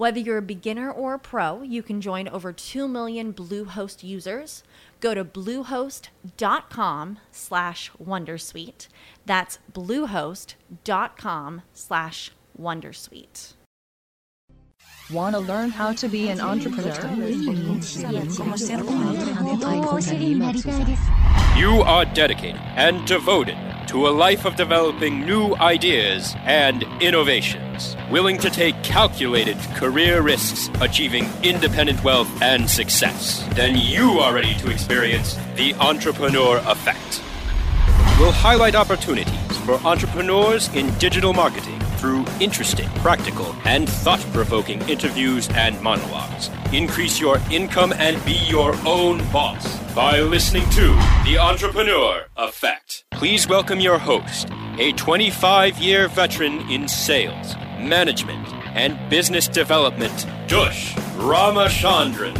Whether you're a beginner or a pro, you can join over 2 million Bluehost users. Go to bluehost.com slash wondersuite. That's bluehost.com slash wondersuite. Want to learn how to be an entrepreneur? You are dedicated and devoted to a life of developing new ideas and innovations, willing to take calculated career risks, achieving independent wealth and success, then you are ready to experience the entrepreneur effect. We'll highlight opportunities for entrepreneurs in digital marketing through interesting, practical, and thought provoking interviews and monologues. Increase your income and be your own boss by listening to The Entrepreneur Effect. Please welcome your host, a 25 year veteran in sales, management, and business development, Dush Ramachandran.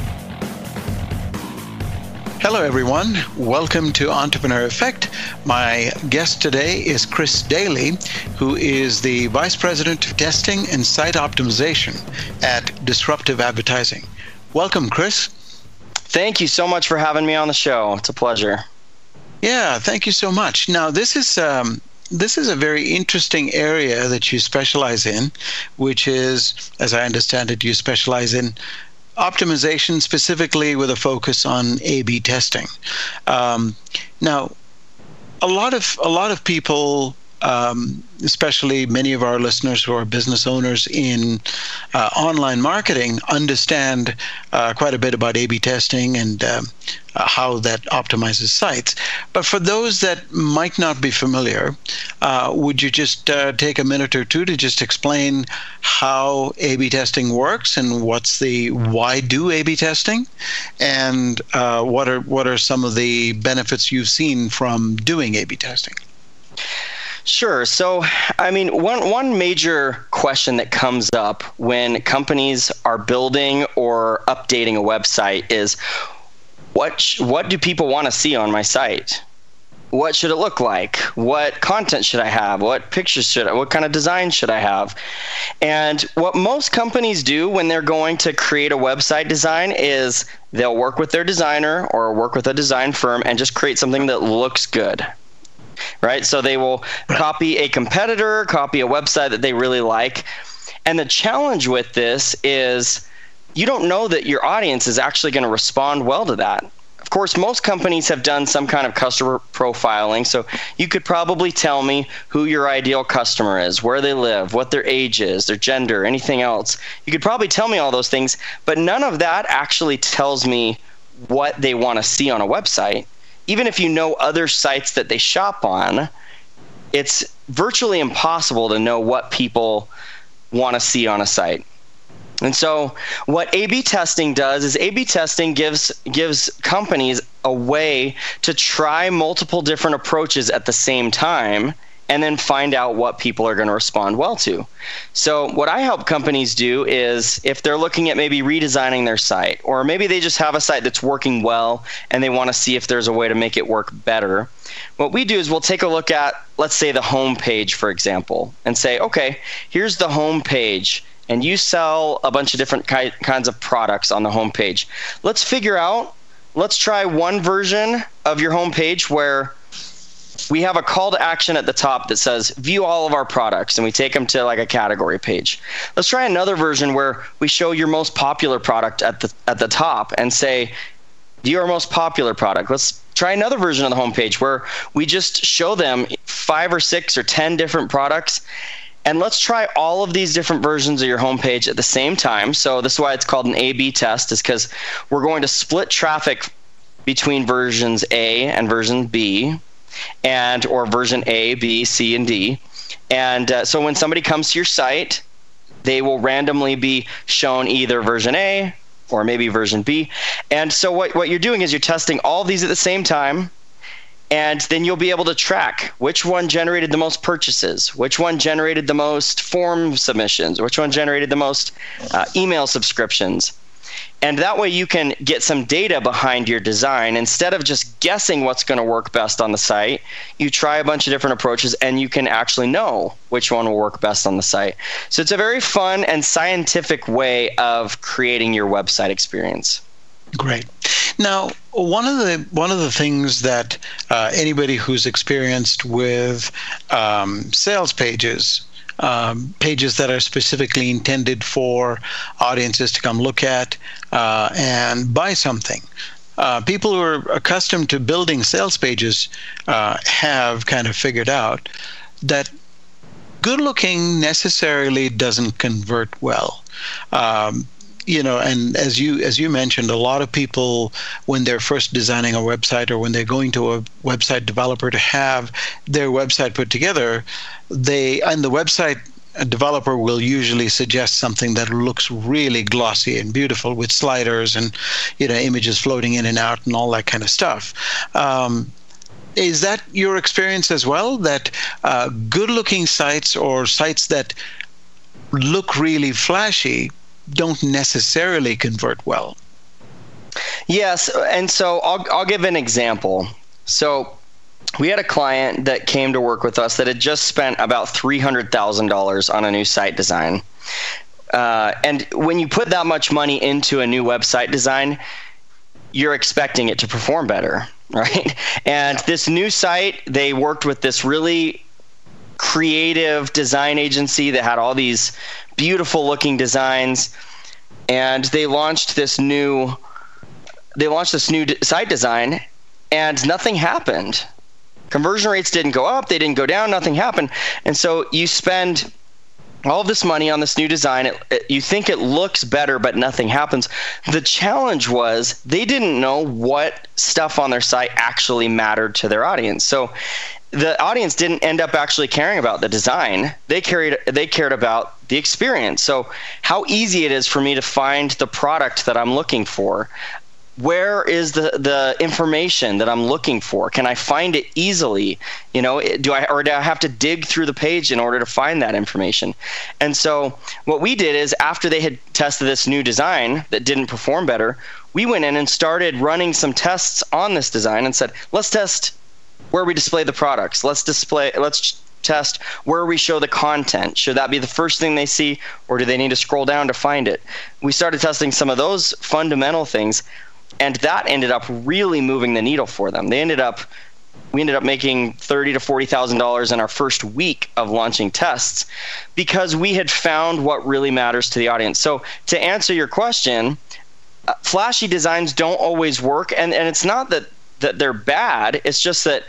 Hello, everyone. Welcome to Entrepreneur Effect. My guest today is Chris Daly, who is the Vice President of Testing and Site Optimization at Disruptive Advertising. Welcome, Chris. Thank you so much for having me on the show. It's a pleasure. Yeah, thank you so much. Now, this is um, this is a very interesting area that you specialize in, which is, as I understand it, you specialize in optimization specifically with a focus on A/B testing. Um, now, a lot of a lot of people um, especially many of our listeners who are business owners in uh, online marketing, understand uh, quite a bit about A B testing and um, uh, how that optimizes sites. But for those that might not be familiar, uh, would you just uh, take a minute or two to just explain how A B testing works and what's the why do A B testing and uh, what are what are some of the benefits you've seen from doing A B testing? Sure. So, I mean, one one major question that comes up when companies are building or updating a website is what sh- what do people want to see on my site? What should it look like? What content should I have? What pictures should I, what kind of design should I have? And what most companies do when they're going to create a website design is they'll work with their designer or work with a design firm and just create something that looks good right? So they will copy a competitor, copy a website that they really like. And the challenge with this is you don't know that your audience is actually going to respond well to that. Of course, most companies have done some kind of customer profiling, so you could probably tell me who your ideal customer is, where they live, what their age is, their gender, anything else. You could probably tell me all those things, but none of that actually tells me what they want to see on a website even if you know other sites that they shop on, it's virtually impossible to know what people want to see on a site. And so what A/B testing does is A/B testing gives gives companies a way to try multiple different approaches at the same time and then find out what people are going to respond well to. So, what I help companies do is if they're looking at maybe redesigning their site, or maybe they just have a site that's working well and they want to see if there's a way to make it work better, what we do is we'll take a look at, let's say, the home page, for example, and say, okay, here's the home page. And you sell a bunch of different ki- kinds of products on the home page. Let's figure out, let's try one version of your home page where we have a call to action at the top that says view all of our products and we take them to like a category page. Let's try another version where we show your most popular product at the at the top and say your most popular product. Let's try another version of the homepage where we just show them five or six or ten different products. And let's try all of these different versions of your homepage at the same time. So this is why it's called an a b test is because we're going to split traffic between versions a and version b and or version A, B, C, and D. And uh, so when somebody comes to your site, they will randomly be shown either version A or maybe version B. And so what, what you're doing is you're testing all these at the same time. And then you'll be able to track which one generated the most purchases, which one generated the most form submissions, which one generated the most uh, email subscriptions. And that way you can get some data behind your design. Instead of just guessing what's going to work best on the site, you try a bunch of different approaches and you can actually know which one will work best on the site. So it's a very fun and scientific way of creating your website experience. Great. Now, one of the one of the things that uh, anybody who's experienced with um, sales pages um, pages that are specifically intended for audiences to come look at uh, and buy something. Uh, people who are accustomed to building sales pages uh, have kind of figured out that good looking necessarily doesn't convert well. Um, you know and as you as you mentioned a lot of people when they're first designing a website or when they're going to a website developer to have their website put together they and the website developer will usually suggest something that looks really glossy and beautiful with sliders and you know images floating in and out and all that kind of stuff. Um, is that your experience as well that uh, good looking sites or sites that look really flashy don't necessarily convert well. Yes, and so I'll I'll give an example. So we had a client that came to work with us that had just spent about three hundred thousand dollars on a new site design. Uh, and when you put that much money into a new website design, you're expecting it to perform better, right? And this new site, they worked with this really creative design agency that had all these beautiful looking designs and they launched this new they launched this new site design and nothing happened. Conversion rates didn't go up they didn't go down nothing happened. And so you spend all of this money on this new design it, it, you think it looks better but nothing happens. The challenge was they didn't know what stuff on their site actually mattered to their audience. So the audience didn't end up actually caring about the design. They carried they cared about the experience. So how easy it is for me to find the product that I'm looking for. Where is the, the information that I'm looking for? Can I find it easily? You know, do I or do I have to dig through the page in order to find that information? And so what we did is after they had tested this new design that didn't perform better, we went in and started running some tests on this design and said, let's test where we display the products. Let's display. Let's test where we show the content. Should that be the first thing they see, or do they need to scroll down to find it? We started testing some of those fundamental things, and that ended up really moving the needle for them. They ended up we ended up making thirty to forty thousand dollars in our first week of launching tests because we had found what really matters to the audience. So to answer your question, uh, flashy designs don't always work, and, and it's not that that they're bad. It's just that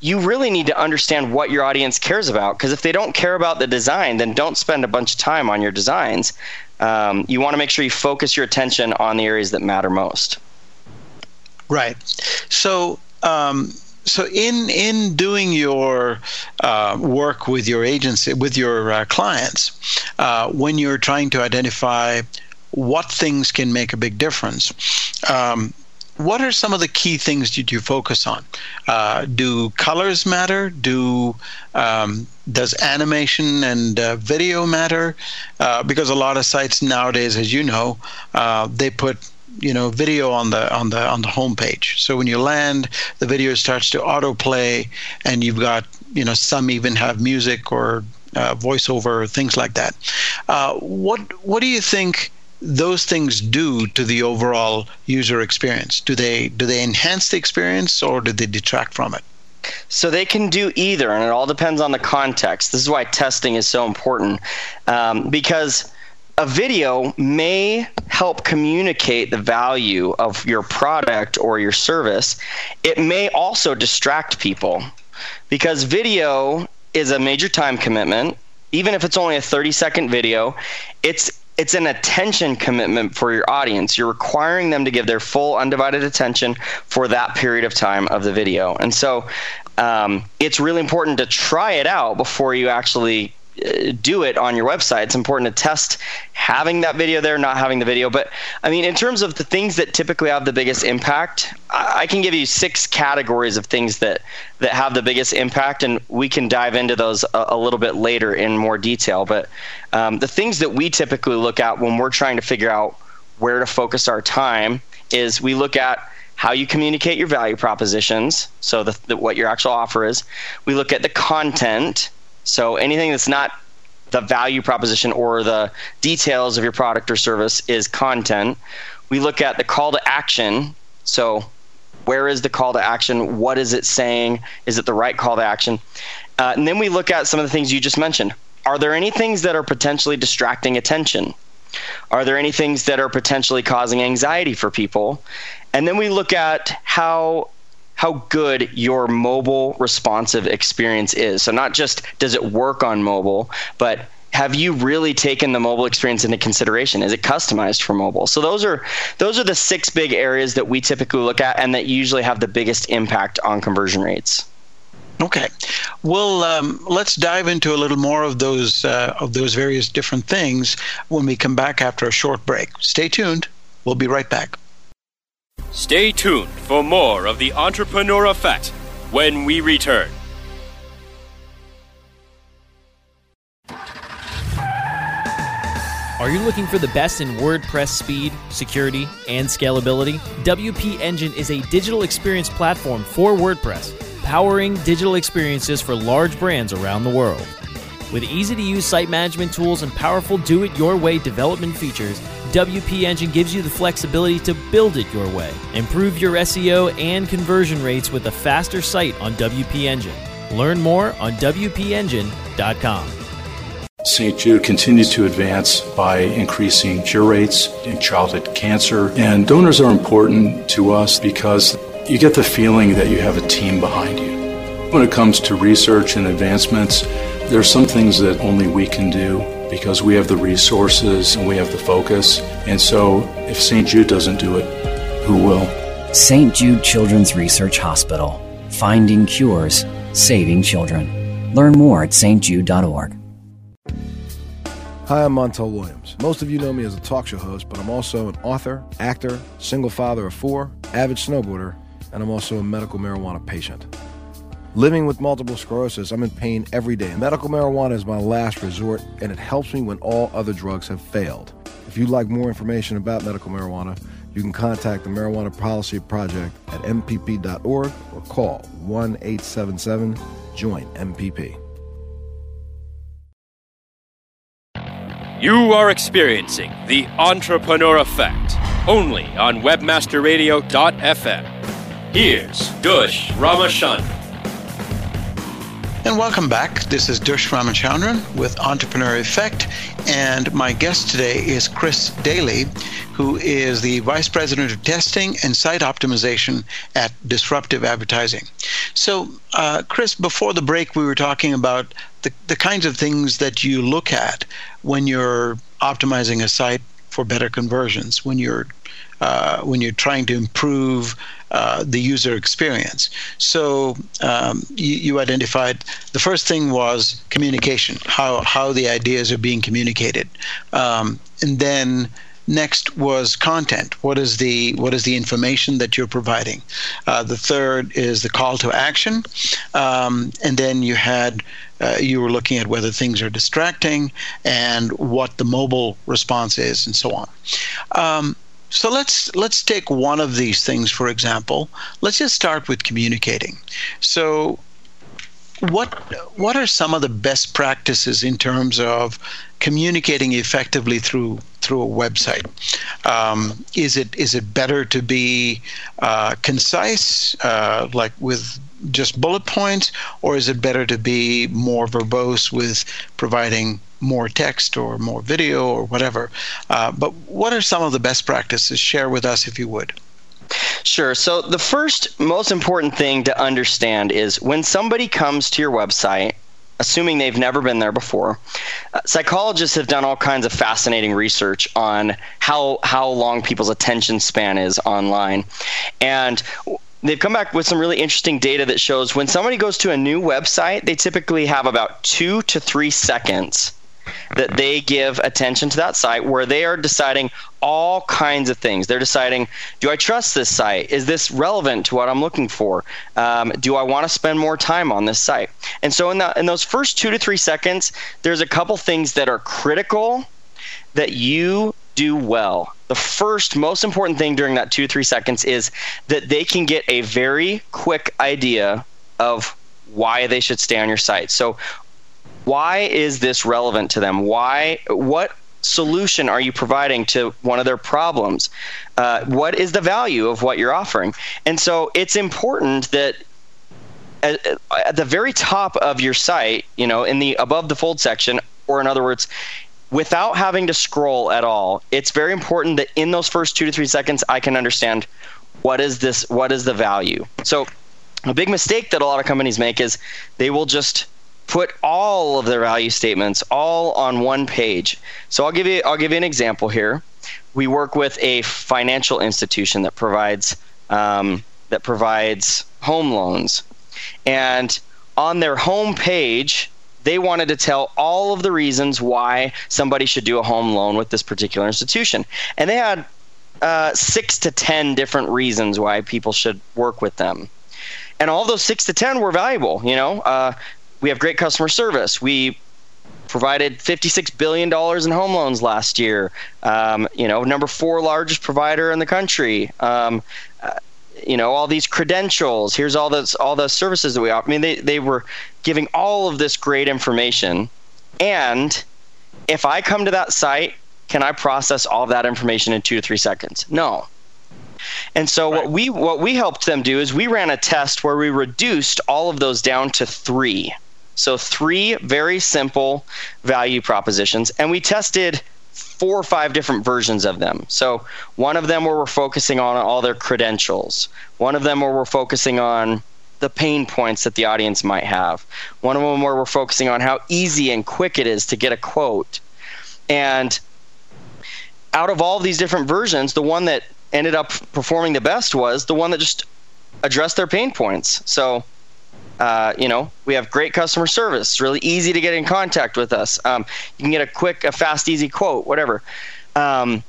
you really need to understand what your audience cares about because if they don't care about the design, then don't spend a bunch of time on your designs. Um, you want to make sure you focus your attention on the areas that matter most. Right. So, um, so in in doing your uh, work with your agency with your uh, clients, uh, when you're trying to identify what things can make a big difference. Um, what are some of the key things that you focus on? Uh, do colors matter? Do um, does animation and uh, video matter? Uh, because a lot of sites nowadays, as you know, uh, they put you know video on the on the on the homepage. So when you land, the video starts to autoplay, and you've got you know some even have music or uh, voiceover things like that. Uh, what what do you think? Those things do to the overall user experience? Do they do they enhance the experience or do they detract from it? So they can do either, and it all depends on the context. This is why testing is so important um, because a video may help communicate the value of your product or your service. It may also distract people because video is a major time commitment. Even if it's only a 30 second video, it's it's an attention commitment for your audience. You're requiring them to give their full undivided attention for that period of time of the video. And so um, it's really important to try it out before you actually do it on your website. It's important to test having that video there, not having the video. But I mean, in terms of the things that typically have the biggest impact, I, I can give you six categories of things that that have the biggest impact, and we can dive into those a, a little bit later in more detail. But um, the things that we typically look at when we're trying to figure out where to focus our time is we look at how you communicate your value propositions, so the, the, what your actual offer is. We look at the content so anything that's not the value proposition or the details of your product or service is content. We look at the call to action. So where is the call to action? What is it saying? Is it the right call to action? Uh, and then we look at some of the things you just mentioned. Are there any things that are potentially distracting attention? Are there any things that are potentially causing anxiety for people? And then we look at how how good your mobile responsive experience is. So not just does it work on mobile, but have you really taken the mobile experience into consideration? Is it customized for mobile? So those are those are the six big areas that we typically look at and that usually have the biggest impact on conversion rates. Okay, well, um, let's dive into a little more of those uh, of those various different things when we come back after a short break. Stay tuned. We'll be right back. Stay tuned for more of the Entrepreneur Effect when we return. Are you looking for the best in WordPress speed, security, and scalability? WP Engine is a digital experience platform for WordPress, powering digital experiences for large brands around the world. With easy to use site management tools and powerful do it your way development features, WP Engine gives you the flexibility to build it your way. Improve your SEO and conversion rates with a faster site on WP Engine. Learn more on WPEngine.com. St. Jude continues to advance by increasing cure rates in childhood cancer. And donors are important to us because you get the feeling that you have a team behind you. When it comes to research and advancements, there are some things that only we can do because we have the resources and we have the focus. And so if St. Jude doesn't do it, who will? St. Jude Children's Research Hospital. Finding cures, saving children. Learn more at stjude.org. Hi, I'm Montel Williams. Most of you know me as a talk show host, but I'm also an author, actor, single father of four, avid snowboarder, and I'm also a medical marijuana patient. Living with multiple sclerosis, I'm in pain every day. Medical marijuana is my last resort, and it helps me when all other drugs have failed. If you'd like more information about medical marijuana, you can contact the Marijuana Policy Project at MPP.org or call 1 877 JOIN MPP. You are experiencing the Entrepreneur Effect only on WebmasterRadio.fm. Here's Dush Ramachandran. And welcome back. This is Dush Ramachandran with Entrepreneur Effect, and my guest today is Chris Daly, who is the Vice President of Testing and Site Optimization at Disruptive Advertising. So, uh, Chris, before the break, we were talking about the, the kinds of things that you look at when you're optimizing a site for better conversions, when you're uh, when you're trying to improve uh, the user experience. So um, you, you, identified the first thing was communication, how how the ideas are being communicated, um, and then Next was content. What is the what is the information that you're providing? Uh, the third is the call to action, um, and then you had uh, you were looking at whether things are distracting and what the mobile response is, and so on. Um, so let's let's take one of these things for example. Let's just start with communicating. So what what are some of the best practices in terms of communicating effectively through through a website? Um, is it is it better to be uh, concise, uh, like with just bullet points, or is it better to be more verbose with providing more text or more video or whatever? Uh, but what are some of the best practices? Share with us if you would. Sure. So, the first most important thing to understand is when somebody comes to your website, assuming they've never been there before, uh, psychologists have done all kinds of fascinating research on how how long people's attention span is online, and they've come back with some really interesting data that shows when somebody goes to a new website, they typically have about two to three seconds that they give attention to that site where they are deciding all kinds of things. They're deciding, do I trust this site? Is this relevant to what I'm looking for? Um, do I want to spend more time on this site? And so in, the, in those first two to three seconds, there's a couple things that are critical that you do well. The first, most important thing during that two, three seconds is that they can get a very quick idea of why they should stay on your site. So, why is this relevant to them? Why? What solution are you providing to one of their problems? Uh, what is the value of what you're offering? And so it's important that at, at, the very top of your site, you know, in the above the fold section, or in other words, without having to scroll at all, it's very important that in those first two to three seconds, I can understand what is this, what is the value. So a big mistake that a lot of companies make is they will just put all of their value statements all on one page. So I'll give you I'll give you an example here. We work with a financial institution that provides um, that provides home loans, and on their home page, they wanted to tell all of the reasons why somebody should do a home loan with this particular institution, and they had uh, six to ten different reasons why people should work with them and all those six to ten were valuable. You know, uh, we have great customer service. We provided $56 billion in home loans last year. Um, you know, number four largest provider in the country. Um, you know, all these credentials. Here's all this, all the services that we offer. I mean, they, they were giving all of this great information. And if I come to that site, can I process all of that information in two to three seconds? No. And so right. what we what we helped them do is we ran a test where we reduced all of those down to three. So, three very simple value propositions. And we tested four or five different versions of them. So, one of them where we're focusing on all their credentials, one of them where we're focusing on the pain points that the audience might have, one of them where we're focusing on how easy and quick it is to get a quote. And out of all these different versions, the one that ended up performing the best was the one that just addressed their pain points. So, uh, you know, we have great customer service. It's really easy to get in contact with us. Um, you can get a quick, a fast, easy quote, whatever. Um,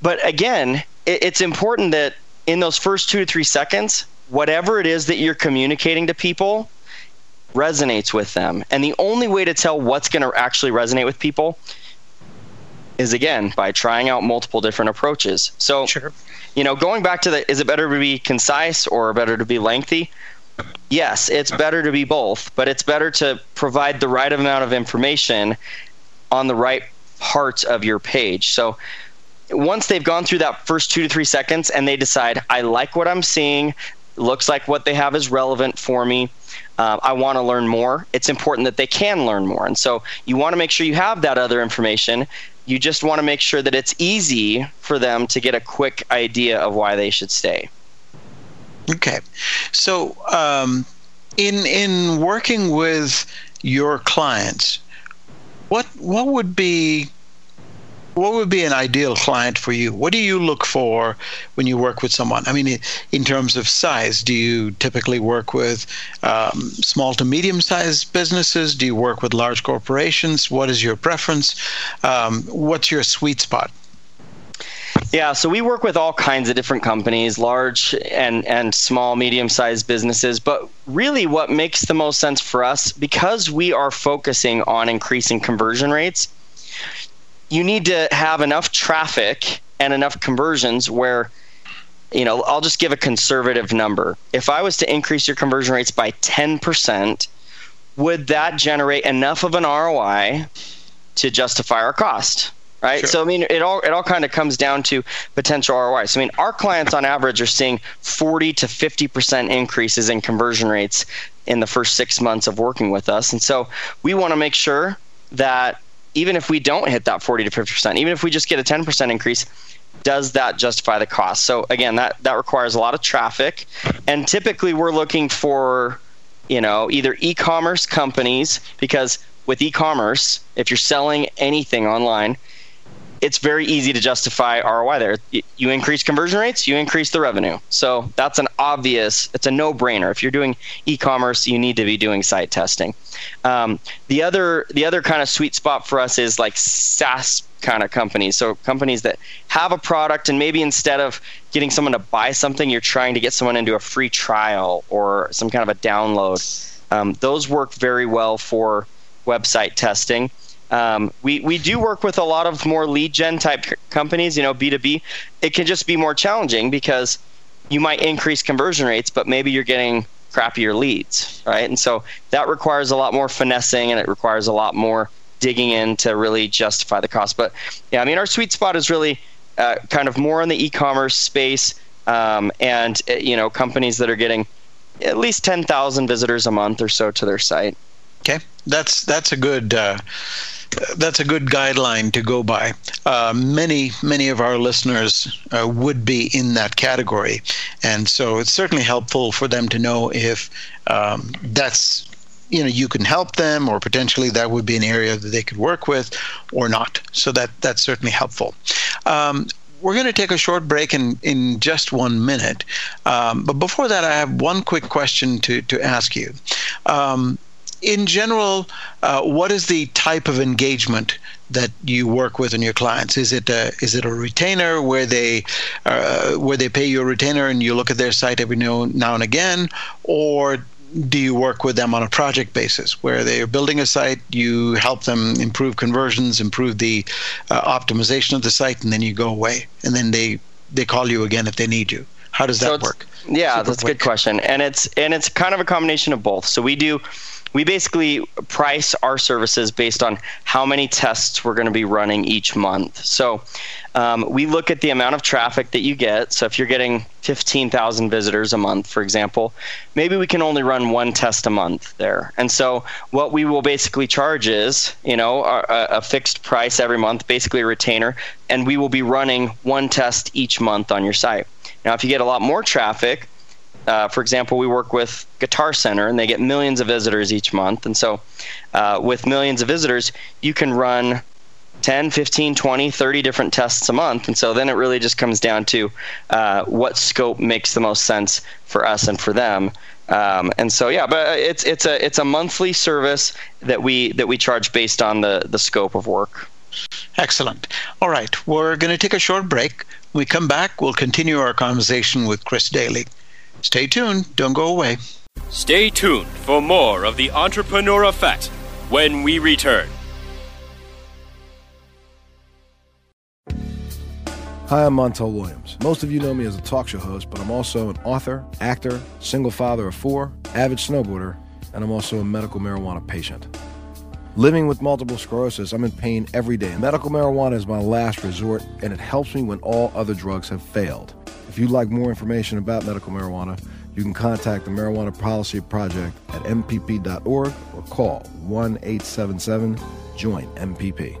but again, it, it's important that in those first two to three seconds, whatever it is that you're communicating to people resonates with them. And the only way to tell what's going to actually resonate with people is again by trying out multiple different approaches. So, sure. you know, going back to the is it better to be concise or better to be lengthy? Yes, it's better to be both, but it's better to provide the right amount of information on the right parts of your page. So once they've gone through that first two to three seconds and they decide, I like what I'm seeing, looks like what they have is relevant for me. Uh, I want to learn more. It's important that they can learn more. And so you want to make sure you have that other information. You just want to make sure that it's easy for them to get a quick idea of why they should stay. Okay, so um, in in working with your clients, what what would be what would be an ideal client for you? What do you look for when you work with someone? I mean, in terms of size, do you typically work with um, small to medium sized businesses? Do you work with large corporations? What is your preference? Um, what's your sweet spot? Yeah, so we work with all kinds of different companies, large and and small, medium-sized businesses, but really what makes the most sense for us because we are focusing on increasing conversion rates, you need to have enough traffic and enough conversions where you know, I'll just give a conservative number. If I was to increase your conversion rates by 10%, would that generate enough of an ROI to justify our cost? Right. Sure. So I mean, it all it all kind of comes down to potential ROI. So I mean, our clients on average are seeing 40 to 50 percent increases in conversion rates in the first six months of working with us, and so we want to make sure that even if we don't hit that 40 to 50 percent, even if we just get a 10 percent increase, does that justify the cost? So again, that that requires a lot of traffic, and typically we're looking for, you know, either e-commerce companies because with e-commerce, if you're selling anything online, it's very easy to justify ROI there. You increase conversion rates, you increase the revenue. So that's an obvious, it's a no brainer. If you're doing e commerce, you need to be doing site testing. Um, the other, the other kind of sweet spot for us is like SaaS kind of companies. So companies that have a product and maybe instead of getting someone to buy something, you're trying to get someone into a free trial or some kind of a download. Um, those work very well for website testing. Um, we we do work with a lot of more lead gen type companies, you know, B two B. It can just be more challenging because you might increase conversion rates, but maybe you're getting crappier leads, right? And so that requires a lot more finessing and it requires a lot more digging in to really justify the cost. But yeah, I mean, our sweet spot is really uh, kind of more in the e-commerce space, um, and uh, you know, companies that are getting at least ten thousand visitors a month or so to their site. Okay, that's that's a good. Uh that's a good guideline to go by. Uh, many, many of our listeners uh, would be in that category, and so it's certainly helpful for them to know if um, that's you know you can help them or potentially that would be an area that they could work with or not so that that's certainly helpful um, we're going to take a short break in, in just one minute. Um, but before that, I have one quick question to, to ask you. Um, in general, uh, what is the type of engagement that you work with in your clients? Is it a, is it a retainer where they uh, where they pay you a retainer and you look at their site every now, now and again, or do you work with them on a project basis where they're building a site, you help them improve conversions, improve the uh, optimization of the site, and then you go away, and then they they call you again if they need you? How does that so work? Yeah, Super that's quick. a good question, and it's and it's kind of a combination of both. So we do we basically price our services based on how many tests we're going to be running each month. So um, we look at the amount of traffic that you get. So if you're getting 15,000 visitors a month, for example, maybe we can only run one test a month there. And so what we will basically charge is, you know, a, a fixed price every month, basically a retainer, and we will be running one test each month on your site. Now, if you get a lot more traffic, uh, for example, we work with Guitar Center and they get millions of visitors each month. And so, uh, with millions of visitors, you can run 10, 15, 20, 30 different tests a month. And so then it really just comes down to uh, what scope makes the most sense for us and for them. Um, and so yeah, but it's it's a it's a monthly service that we that we charge based on the the scope of work. Excellent. All right, we're going to take a short break. We come back, we'll continue our conversation with Chris Daly. Stay tuned, don't go away. Stay tuned for more of the Entrepreneur Effect when we return. Hi, I'm Montel Williams. Most of you know me as a talk show host, but I'm also an author, actor, single father of four, avid snowboarder, and I'm also a medical marijuana patient. Living with multiple sclerosis, I'm in pain every day. Medical marijuana is my last resort, and it helps me when all other drugs have failed. If you'd like more information about medical marijuana, you can contact the Marijuana Policy Project at MPP.org or call 1 877 JOIN MPP.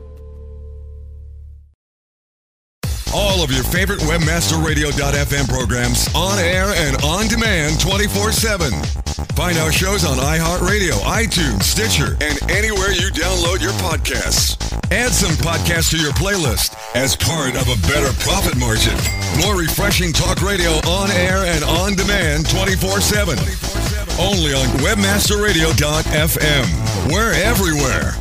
All of your favorite WebmasterRadio.fm programs on air and on demand 24 7. Find our shows on iHeartRadio, iTunes, Stitcher, and anywhere you download your podcasts. Add some podcasts to your playlist as part of a better profit margin. More refreshing talk radio on air and on demand 24 7. Only on WebmasterRadio.fm. We're everywhere.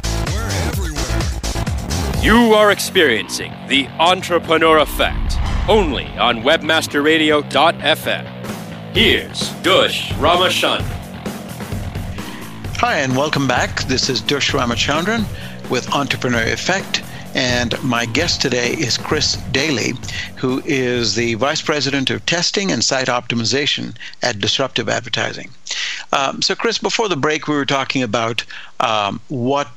You are experiencing the entrepreneur effect. only on webmasterradio.fm. Here's Dush Ramachandran. Hi, and welcome back. This is Dush Ramachandran with Entrepreneur Effect. And my guest today is Chris Daly, who is the Vice President of Testing and Site Optimization at Disruptive Advertising. Um, so, Chris, before the break, we were talking about um, what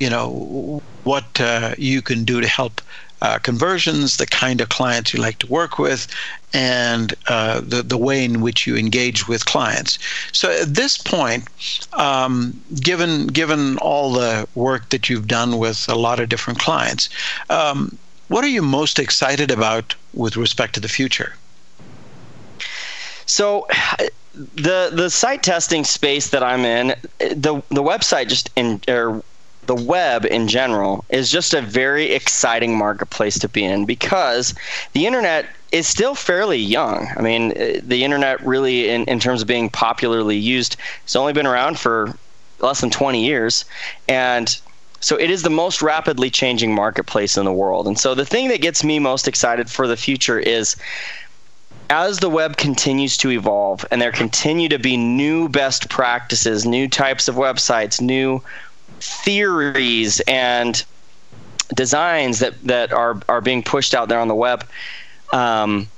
you know what uh, you can do to help uh, conversions, the kind of clients you like to work with, and uh, the the way in which you engage with clients. So at this point, um, given given all the work that you've done with a lot of different clients, um, what are you most excited about with respect to the future? So the the site testing space that I'm in, the the website just in or the web in general is just a very exciting marketplace to be in because the internet is still fairly young. I mean, uh, the internet really, in, in terms of being popularly used, it's only been around for less than 20 years. And so it is the most rapidly changing marketplace in the world. And so the thing that gets me most excited for the future is as the web continues to evolve and there continue to be new best practices, new types of websites, new theories and designs that that are are being pushed out there on the web, um,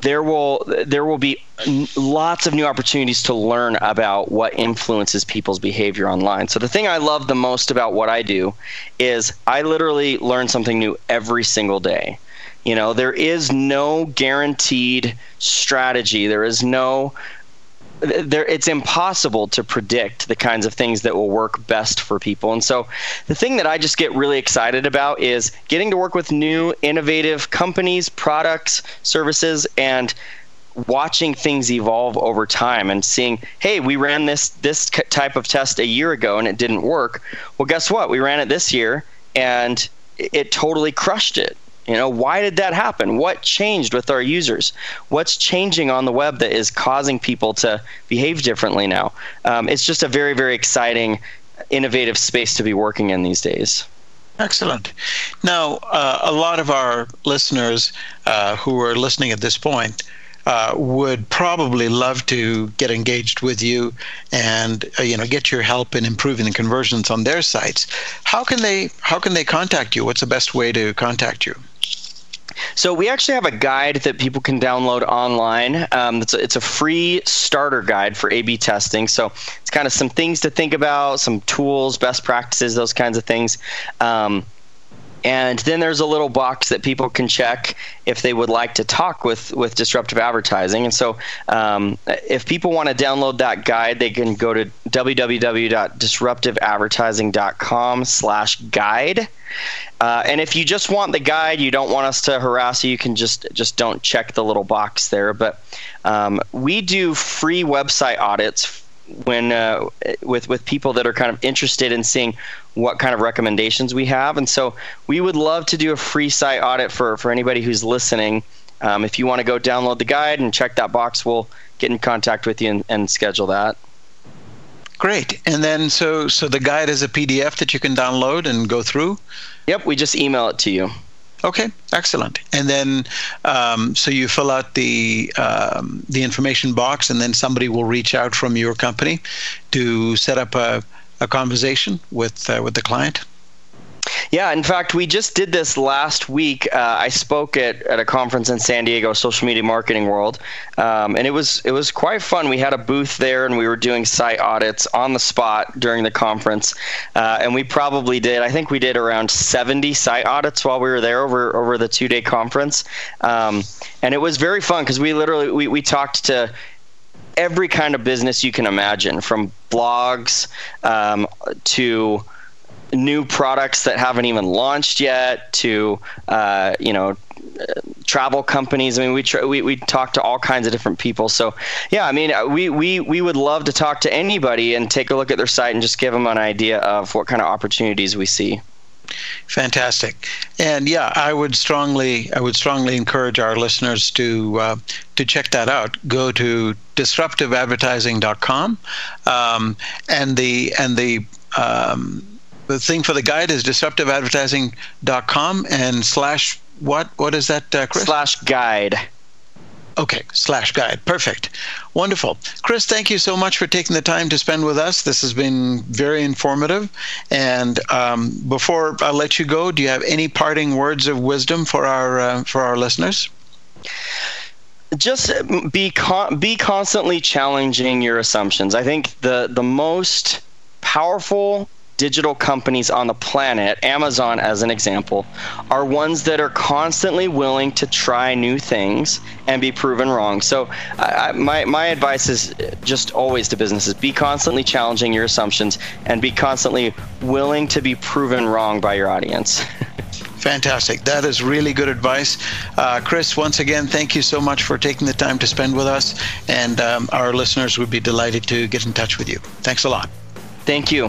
there will there will be lots of new opportunities to learn about what influences people's behavior online. So the thing I love the most about what I do is I literally learn something new every single day. You know, there is no guaranteed strategy. There is no there it's impossible to predict the kinds of things that will work best for people. And so the thing that I just get really excited about is getting to work with new innovative companies, products, services and watching things evolve over time and seeing, hey, we ran this this type of test a year ago and it didn't work. Well, guess what? We ran it this year and it totally crushed it. You know, why did that happen? What changed with our users? What's changing on the web that is causing people to behave differently now? Um, it's just a very, very exciting, innovative space to be working in these days. Excellent. Now, uh, a lot of our listeners uh, who are listening at this point uh, would probably love to get engaged with you and uh, you know get your help in improving the conversions on their sites. How can they how can they contact you? What's the best way to contact you? So we actually have a guide that people can download online. Um, it's, a, it's a free starter guide for A/B testing. So it's kind of some things to think about, some tools, best practices, those kinds of things. Um, and then there's a little box that people can check if they would like to talk with, with disruptive advertising. And so, um, if people want to download that guide, they can go to www.disruptiveadvertising.com/guide. Uh, and if you just want the guide, you don't want us to harass you, you can just just don't check the little box there. But um, we do free website audits when uh, with with people that are kind of interested in seeing what kind of recommendations we have, and so we would love to do a free site audit for for anybody who's listening. Um, if you want to go download the guide and check that box, we'll get in contact with you and, and schedule that. Great. And then so so the guide is a PDF that you can download and go through. Yep, we just email it to you. Okay, excellent. And then, um, so you fill out the um, the information box, and then somebody will reach out from your company to set up a, a conversation with uh, with the client. Yeah, in fact, we just did this last week. Uh, I spoke at, at a conference in San Diego, Social Media Marketing World, um, and it was it was quite fun. We had a booth there, and we were doing site audits on the spot during the conference. Uh, and we probably did, I think we did around 70 site audits while we were there over over the two day conference. Um, and it was very fun because we literally we, we talked to every kind of business you can imagine, from blogs um, to new products that haven't even launched yet to uh, you know travel companies. I mean, we, we we talk to all kinds of different people. So, yeah, I mean, uh, we, we we would love to talk to anybody and take a look at their site and just give them an idea of what kind of opportunities we see. Fantastic, and yeah, I would strongly I would strongly encourage our listeners to uh, to check that out. Go to disruptiveadvertising.com, um, and the and the um, the thing for the guide is disruptiveadvertising.com and slash what what is that, uh, Chris? Slash guide. Okay, slash guide. Perfect. Wonderful. Chris, thank you so much for taking the time to spend with us. This has been very informative. And um, before I let you go, do you have any parting words of wisdom for our uh, for our listeners? Just be con- be constantly challenging your assumptions. I think the the most powerful digital companies on the planet, Amazon as an example, are ones that are constantly willing to try new things and be proven wrong. So, I, my, my advice is just always to businesses be constantly challenging your assumptions and be constantly willing to be proven wrong by your audience. Fantastic. That is really good advice. Uh, Chris, once again, thank you so much for taking the time to spend with us. And um, our listeners would be delighted to get in touch with you. Thanks a lot. Thank you.